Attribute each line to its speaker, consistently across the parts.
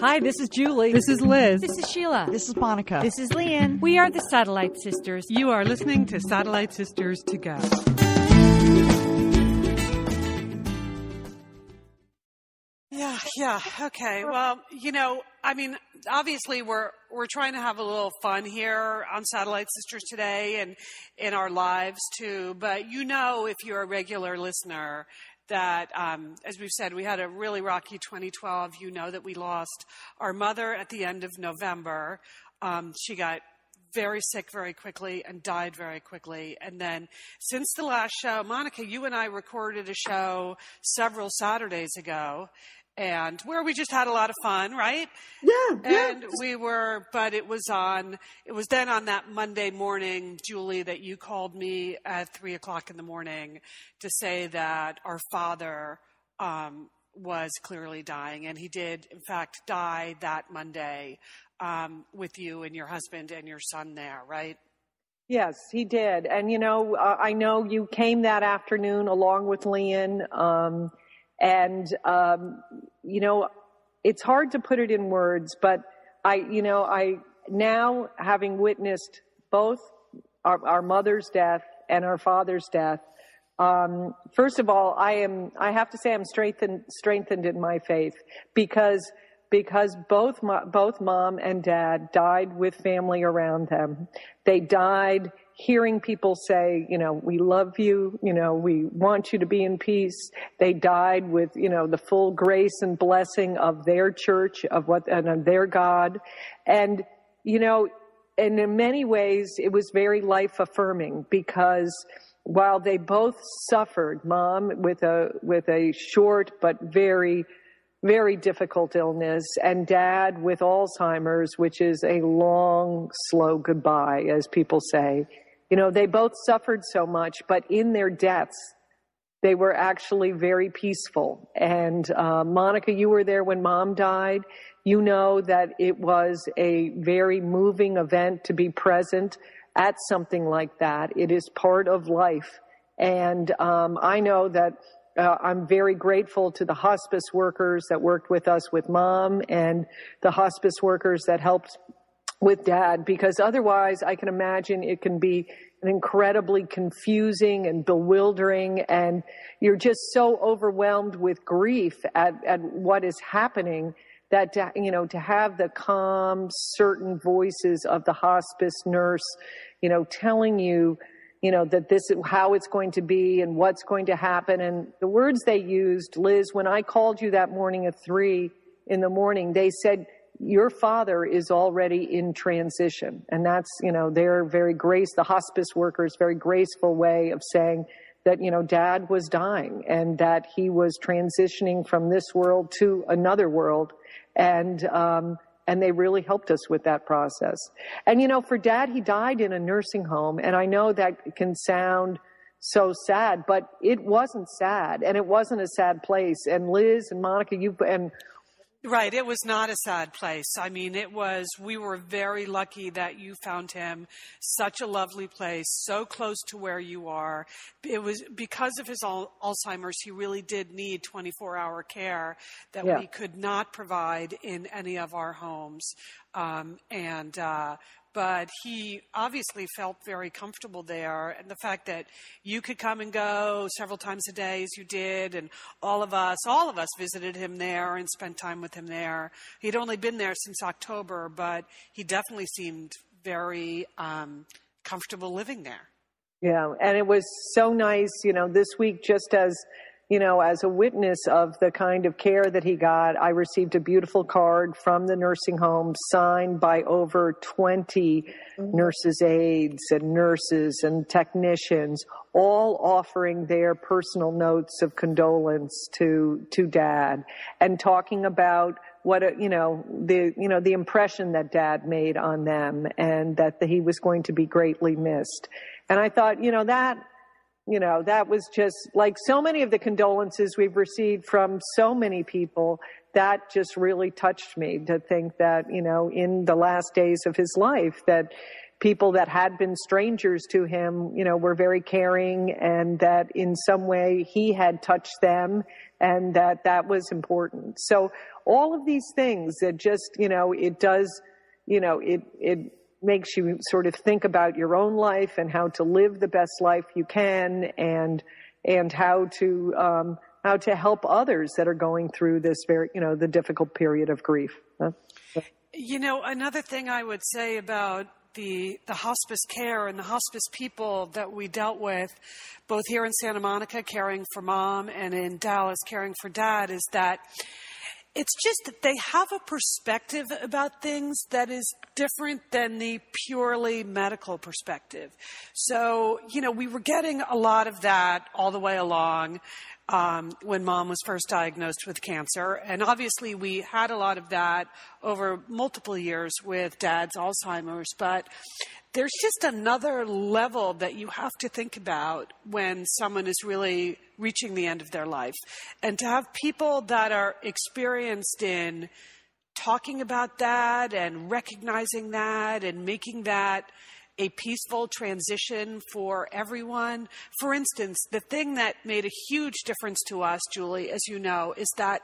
Speaker 1: Hi, this is Julie.
Speaker 2: This is Liz.
Speaker 3: This is Sheila.
Speaker 4: This is Monica.
Speaker 5: This is Lian.
Speaker 3: We are the Satellite Sisters.
Speaker 2: You are listening to Satellite Sisters to Go.
Speaker 6: Yeah, yeah. Okay. Well, you know, I mean, obviously we're we're trying to have a little fun here on Satellite Sisters today and in our lives too, but you know if you're a regular listener that, um, as we've said, we had a really rocky 2012. You know that we lost our mother at the end of November. Um, she got very sick very quickly and died very quickly. And then since the last show, Monica, you and I recorded a show several Saturdays ago and where we just had a lot of fun, right?
Speaker 4: Yeah.
Speaker 6: And
Speaker 4: yeah.
Speaker 6: we were, but it was on, it was then on that Monday morning, Julie, that you called me at three o'clock in the morning to say that our father, um, was clearly dying. And he did, in fact, die that Monday, um, with you and your husband and your son there, right?
Speaker 4: Yes, he did. And, you know, uh, I know you came that afternoon along with Lian, Um, and, um, you know, it's hard to put it in words, but I, you know, I now having witnessed both our, our mother's death and our father's death, um, first of all, I am, I have to say I'm strengthened, strengthened in my faith because, because both, both mom and dad died with family around them. They died hearing people say, you know, we love you, you know, we want you to be in peace. They died with, you know, the full grace and blessing of their church, of what, and of their God. And, you know, and in many ways, it was very life affirming because while they both suffered, mom with a, with a short but very, very difficult illness, and dad with Alzheimer's, which is a long, slow goodbye, as people say. You know, they both suffered so much, but in their deaths, they were actually very peaceful. And uh, Monica, you were there when mom died. You know that it was a very moving event to be present at something like that. It is part of life. And um, I know that uh, I'm very grateful to the hospice workers that worked with us with mom and the hospice workers that helped with dad because otherwise I can imagine it can be an incredibly confusing and bewildering and you're just so overwhelmed with grief at, at what is happening that to, you know to have the calm certain voices of the hospice nurse you know telling you you know that this is how it's going to be and what's going to happen. And the words they used liz when i called you that morning at three in the morning they said your father is already in transition. And that's, you know, their very grace, the hospice workers' very graceful way of saying that, you know, dad was dying and that he was transitioning from this world to another world. And, um, and they really helped us with that process. And, you know, for dad, he died in a nursing home. And I know that can sound so sad, but it wasn't sad and it wasn't a sad place. And Liz and Monica, you and
Speaker 6: Right. It was not a sad place. I mean, it was, we were very lucky that you found him such a lovely place, so close to where you are. It was because of his Alzheimer's, he really did need 24 hour care that yeah. we could not provide in any of our homes. Um, and, uh, but he obviously felt very comfortable there. And the fact that you could come and go several times a day as you did, and all of us, all of us visited him there and spent time with him there. He'd only been there since October, but he definitely seemed very um, comfortable living there.
Speaker 4: Yeah, and it was so nice, you know, this week just as you know, as a witness of the kind of care that he got, I received a beautiful card from the nursing home signed by over 20 mm-hmm. nurses' aides and nurses and technicians, all offering their personal notes of condolence to, to dad and talking about what a, you know the you know the impression that dad made on them and that the, he was going to be greatly missed And I thought, you know, that, you know, that was just like so many of the condolences we've received from so many people. That just really touched me to think that, you know, in the last days of his life, that people that had been strangers to him, you know, were very caring and that in some way he had touched them and that that was important. So all of these things that just, you know, it does, you know, it, it makes you sort of think about your own life and how to live the best life you can and, and how to, um, how to help others that are going through this very, you know, the difficult period of grief.
Speaker 6: You know, another thing I would say about the, the hospice care and the hospice people that we dealt with, both here in Santa Monica caring for mom and in Dallas caring for dad, is that it's just that they have a perspective about things that is different than the purely medical perspective. So, you know, we were getting a lot of that all the way along um, when mom was first diagnosed with cancer. And obviously, we had a lot of that over multiple years with dad's Alzheimer's. But there's just another level that you have to think about when someone is really reaching the end of their life. And to have people that are experienced in talking about that and recognizing that and making that a peaceful transition for everyone. For instance, the thing that made a huge difference to us, Julie, as you know, is that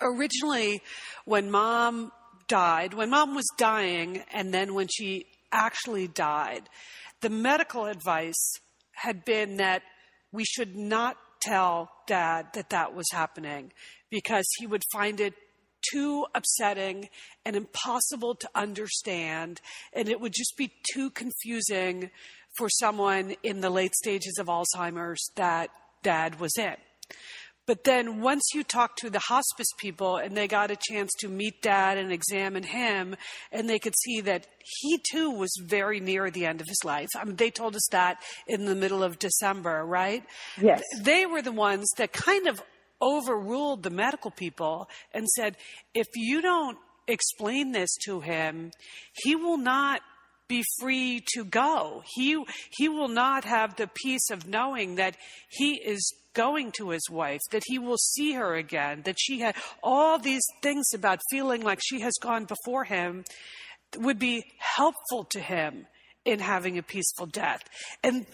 Speaker 6: originally when mom died, when mom was dying, and then when she actually died, the medical advice had been that we should not tell dad that that was happening because he would find it too upsetting and impossible to understand, and it would just be too confusing for someone in the late stages of Alzheimer's that dad was in. But then once you talk to the hospice people and they got a chance to meet dad and examine him, and they could see that he too was very near the end of his life. I mean, they told us that in the middle of December, right?
Speaker 4: Yes.
Speaker 6: They were the ones that kind of overruled the medical people and said, if you don't explain this to him, he will not be free to go. He, he will not have the peace of knowing that he is going to his wife, that he will see her again, that she had all these things about feeling like she has gone before him would be helpful to him in having a peaceful death. And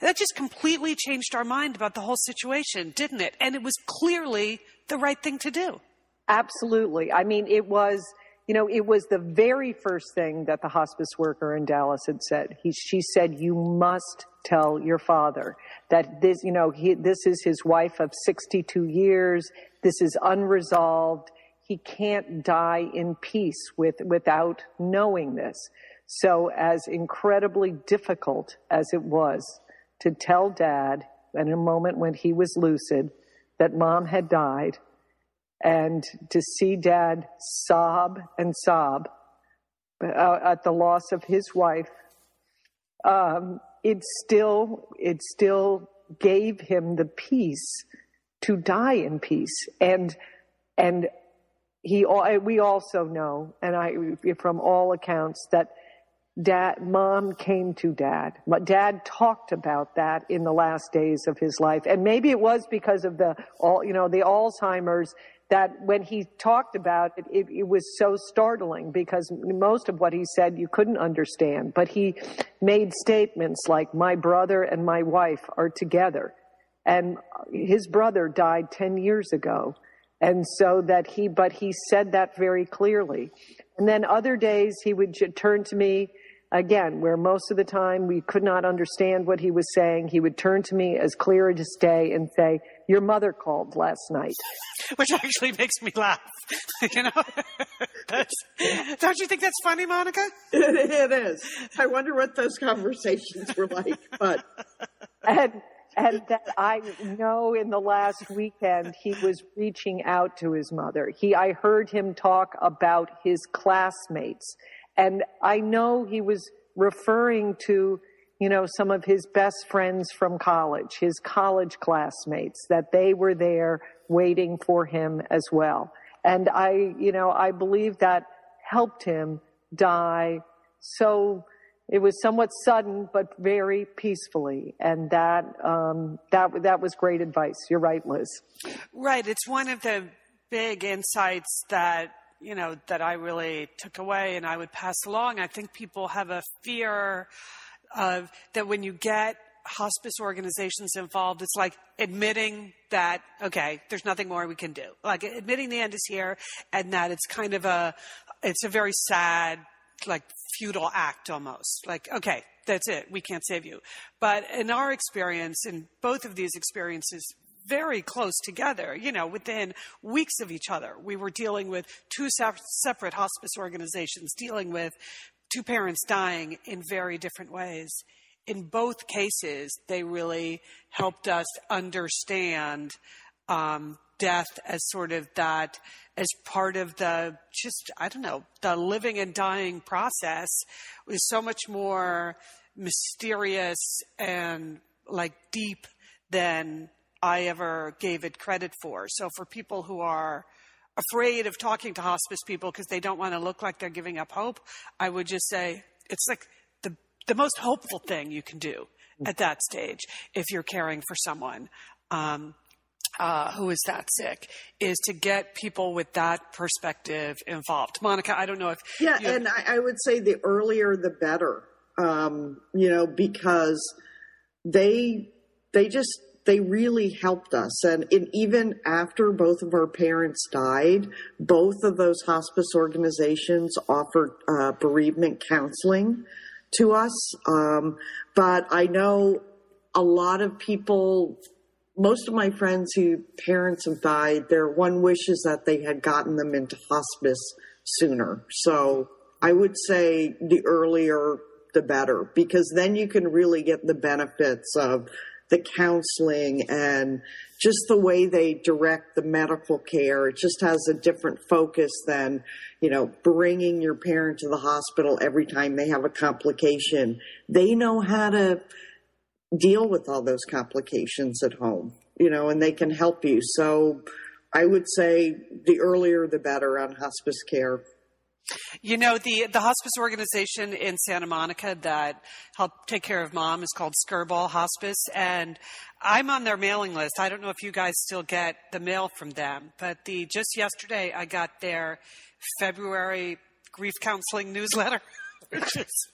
Speaker 6: that just completely changed our mind about the whole situation, didn't it? And it was clearly the right thing to do.
Speaker 4: Absolutely. I mean, it was, you know, it was the very first thing that the hospice worker in Dallas had said. He, she said, you must tell your father that this, you know, he, this is his wife of 62 years. This is unresolved. He can't die in peace with, without knowing this. So, as incredibly difficult as it was to tell dad in a moment when he was lucid that mom had died, and to see dad sob and sob uh, at the loss of his wife, um, it still it still gave him the peace to die in peace. And and he we also know and I from all accounts that dad, mom came to dad. Dad talked about that in the last days of his life. And maybe it was because of the, all, you know, the Alzheimer's that when he talked about it, it, it was so startling because most of what he said you couldn't understand. But he made statements like, my brother and my wife are together. And his brother died 10 years ago. And so that he, but he said that very clearly. And then other days he would turn to me again, where most of the time we could not understand what he was saying, he would turn to me as clear as day and say, Your mother called last night.
Speaker 6: Which actually makes me laugh. you know? don't you think that's funny, Monica?
Speaker 1: It, it is. I wonder what those conversations were like, but.
Speaker 4: And, and that I know in the last weekend he was reaching out to his mother. He, I heard him talk about his classmates and I know he was referring to, you know, some of his best friends from college, his college classmates, that they were there waiting for him as well. And I, you know, I believe that helped him die so, it was somewhat sudden, but very peacefully, and that um, that that was great advice. You're right, Liz.
Speaker 6: Right. It's one of the big insights that you know that I really took away, and I would pass along. I think people have a fear of that when you get hospice organizations involved, it's like admitting that, okay, there's nothing more we can do. Like admitting the end is here and that it's kind of a, it's a very sad like futile act almost. Like, okay, that's it. We can't save you. But in our experience, in both of these experiences, very close together, you know, within weeks of each other. We were dealing with two separate hospice organizations, dealing with two parents dying in very different ways. In both cases, they really helped us understand um, death as sort of that, as part of the just, I don't know, the living and dying process was so much more mysterious and like deep than I ever gave it credit for. So for people who are afraid of talking to hospice people because they don't want to look like they're giving up hope, I would just say it's like the, the most hopeful thing you can do at that stage if you're caring for someone. Um, uh, who is that sick is to get people with that perspective involved. Monica, I don't know if
Speaker 1: yeah, and I, I, would say the earlier the better. Um, you know, because they they just they really helped us, and, even after both of our parents died, both of those hospice organizations offered uh, bereavement counseling to us. Um, but I know a lot of people most of my friends who parents have died, their one wish is that they had gotten them into hospice sooner. So I would say the earlier the better, because then you can really get the benefits of the counseling and just the way they direct the medical care. It just has a different focus than, you know, bringing your parent to the hospital every time they have a complication. They know how to deal with all those complications at home, you know, and they can help you. So I would say the earlier the better on hospice care.
Speaker 6: You know, the, the hospice organization in Santa Monica that helped take care of mom is called Skirball Hospice. And I'm on their mailing list. I don't know if you guys still get the mail from them, but the, just yesterday I got their February grief counseling newsletter, which is,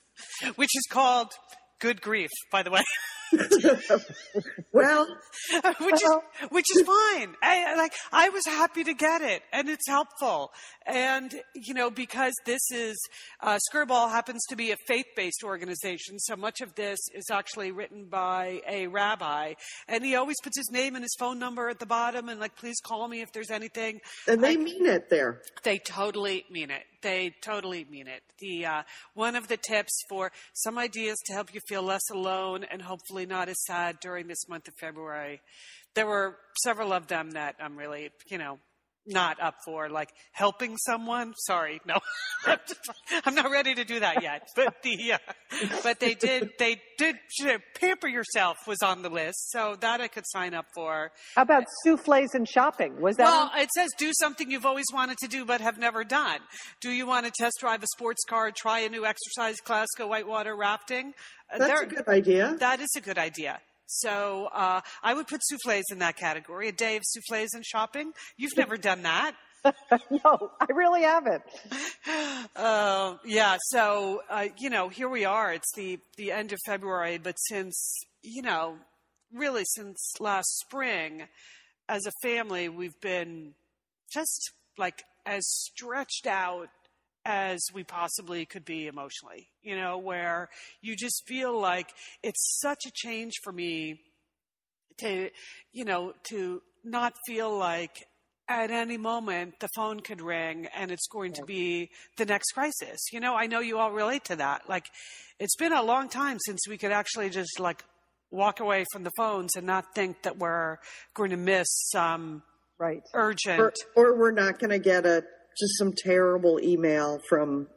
Speaker 6: which is called Good Grief, by the way.
Speaker 1: well,
Speaker 6: which is which is fine. I like I was happy to get it, and it's helpful. And you know, because this is uh, Skirball happens to be a faith-based organization, so much of this is actually written by a rabbi, and he always puts his name and his phone number at the bottom, and like, please call me if there's anything.
Speaker 1: And they I, mean it there.
Speaker 6: They totally mean it. They totally mean it. The uh, one of the tips for some ideas to help you feel less alone and hopefully not as sad during this month of February. There were several of them that I'm really, you know, not up for like helping someone. Sorry, no, I'm not ready to do that yet. But the uh, but they did they did pamper yourself was on the list, so that I could sign up for.
Speaker 4: How about souffles and shopping? Was that?
Speaker 6: Well, it says do something you've always wanted to do but have never done. Do you want to test drive a sports car, try a new exercise class, go whitewater rafting?
Speaker 1: Uh, That's there, a good idea.
Speaker 6: That is a good idea. So uh, I would put souffles in that category. A day of souffles and shopping. You've never done that.
Speaker 4: no, I really haven't.
Speaker 6: Uh, yeah. So uh, you know, here we are. It's the the end of February, but since you know, really since last spring, as a family, we've been just like as stretched out as we possibly could be emotionally, you know, where you just feel like it's such a change for me to, you know, to not feel like at any moment the phone could ring and it's going to be the next crisis. You know, I know you all relate to that. Like, it's been a long time since we could actually just like walk away from the phones and not think that we're going to miss some
Speaker 4: right
Speaker 6: urgent
Speaker 1: or, or we're not going to get a just some terrible email from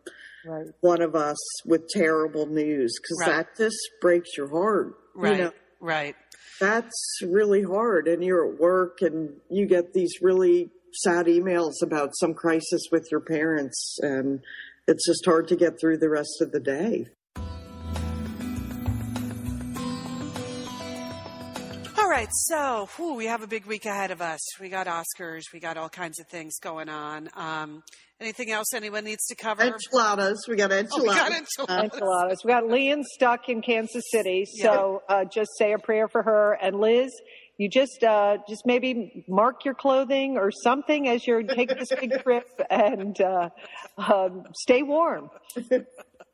Speaker 1: right. one of us with terrible news because right. that just breaks your heart.
Speaker 6: Right.
Speaker 1: You know?
Speaker 6: Right.
Speaker 1: That's really hard. And you're at work and you get these really sad emails about some crisis with your parents and it's just hard to get through the rest of the day.
Speaker 6: Right, so whew, we have a big week ahead of us. We got Oscars, we got all kinds of things going on. Um, anything else anyone needs to cover?
Speaker 1: Enchiladas. We got enchiladas.
Speaker 6: Oh, we got enchiladas.
Speaker 4: enchiladas. We got Lian stuck in Kansas City, so uh, just say a prayer for her. And Liz, you just uh, just maybe mark your clothing or something as you're taking this big trip, and uh, um, stay warm.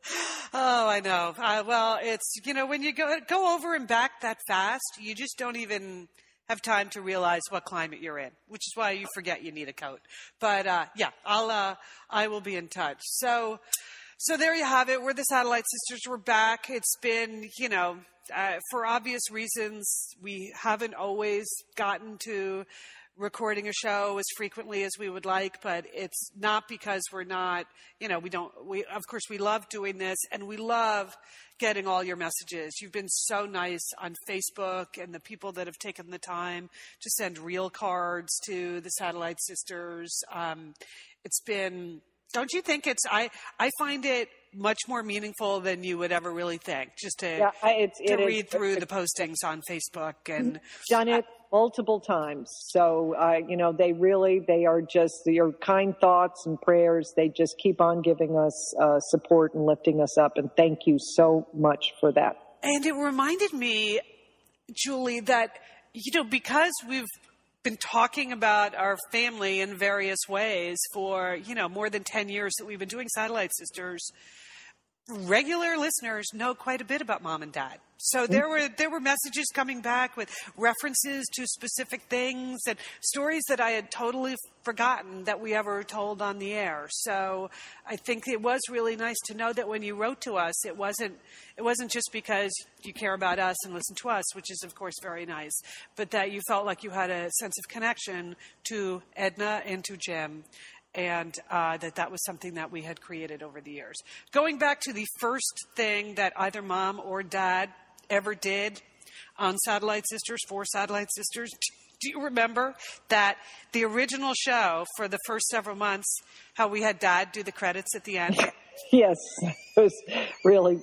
Speaker 6: Oh, I know. Uh, well, it's you know when you go go over and back that fast, you just don't even have time to realize what climate you're in, which is why you forget you need a coat. But uh, yeah, I'll uh, I will be in touch. So. So there you have it. We're the Satellite Sisters. We're back. It's been, you know, uh, for obvious reasons, we haven't always gotten to recording a show as frequently as we would like, but it's not because we're not, you know, we don't, we, of course, we love doing this and we love getting all your messages. You've been so nice on Facebook and the people that have taken the time to send real cards to the Satellite Sisters. Um, it's been, don't you think it's, I, I find it much more meaningful than you would ever really think just to,
Speaker 4: Yeah, it's,
Speaker 6: to
Speaker 4: it is-
Speaker 6: read through the postings on Facebook and
Speaker 4: done it multiple times. So, uh, you know, they really, they are just your kind thoughts and prayers. They just keep on giving us uh, support and lifting us up. And thank you so much for that.
Speaker 6: And it reminded me, Julie, that, you know, because we've been talking about our family in various ways for, you know, more than 10 years that we've been doing Satellite Sisters, regular listeners know quite a bit about mom and dad. So there were there were messages coming back with references to specific things and stories that I had totally forgotten that we ever told on the air. So I think it was really nice to know that when you wrote to us, it wasn't it wasn't just because you care about us and listen to us, which is of course very nice, but that you felt like you had a sense of connection to Edna and to Jim and uh, that that was something that we had created over the years. Going back to the first thing that either mom or dad ever did on Satellite Sisters, for Satellite Sisters, do you remember that the original show for the first several months, how we had dad do the credits at the end?
Speaker 4: Yes, it was really,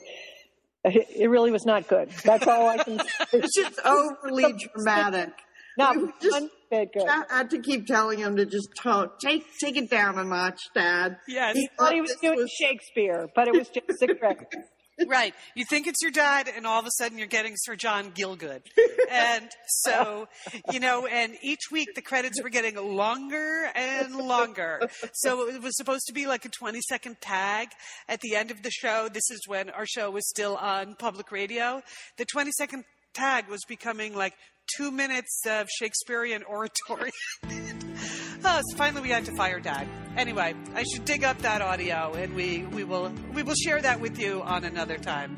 Speaker 4: it really was not good. That's all I can say.
Speaker 1: It's just overly dramatic.
Speaker 4: Not
Speaker 1: We just-
Speaker 4: one bit good.
Speaker 1: I had to keep telling him to just talk, take take it down a notch, Dad.
Speaker 6: Yes.
Speaker 1: He
Speaker 4: thought
Speaker 1: thought
Speaker 4: he was doing
Speaker 1: was-
Speaker 4: Shakespeare, but it was just a credit.
Speaker 6: Right. You think it's your dad, and all of a sudden you're getting Sir John Gielgud. And so, you know, and each week the credits were getting longer and longer. So it was supposed to be like a 20 second tag at the end of the show. This is when our show was still on public radio. The 20 second tag was becoming like two minutes of Shakespearean oratory. Oh, so finally we had to fire dad. Anyway, I should dig up that audio and we, we will we will share that with you on another time.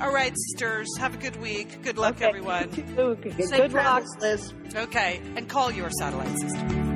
Speaker 6: All right, sisters, have a good week. Good luck,
Speaker 4: Okay.
Speaker 6: everyone.
Speaker 4: Good, good
Speaker 1: Safe
Speaker 4: luck.
Speaker 1: Liz.
Speaker 6: Okay, and call your satellite sister.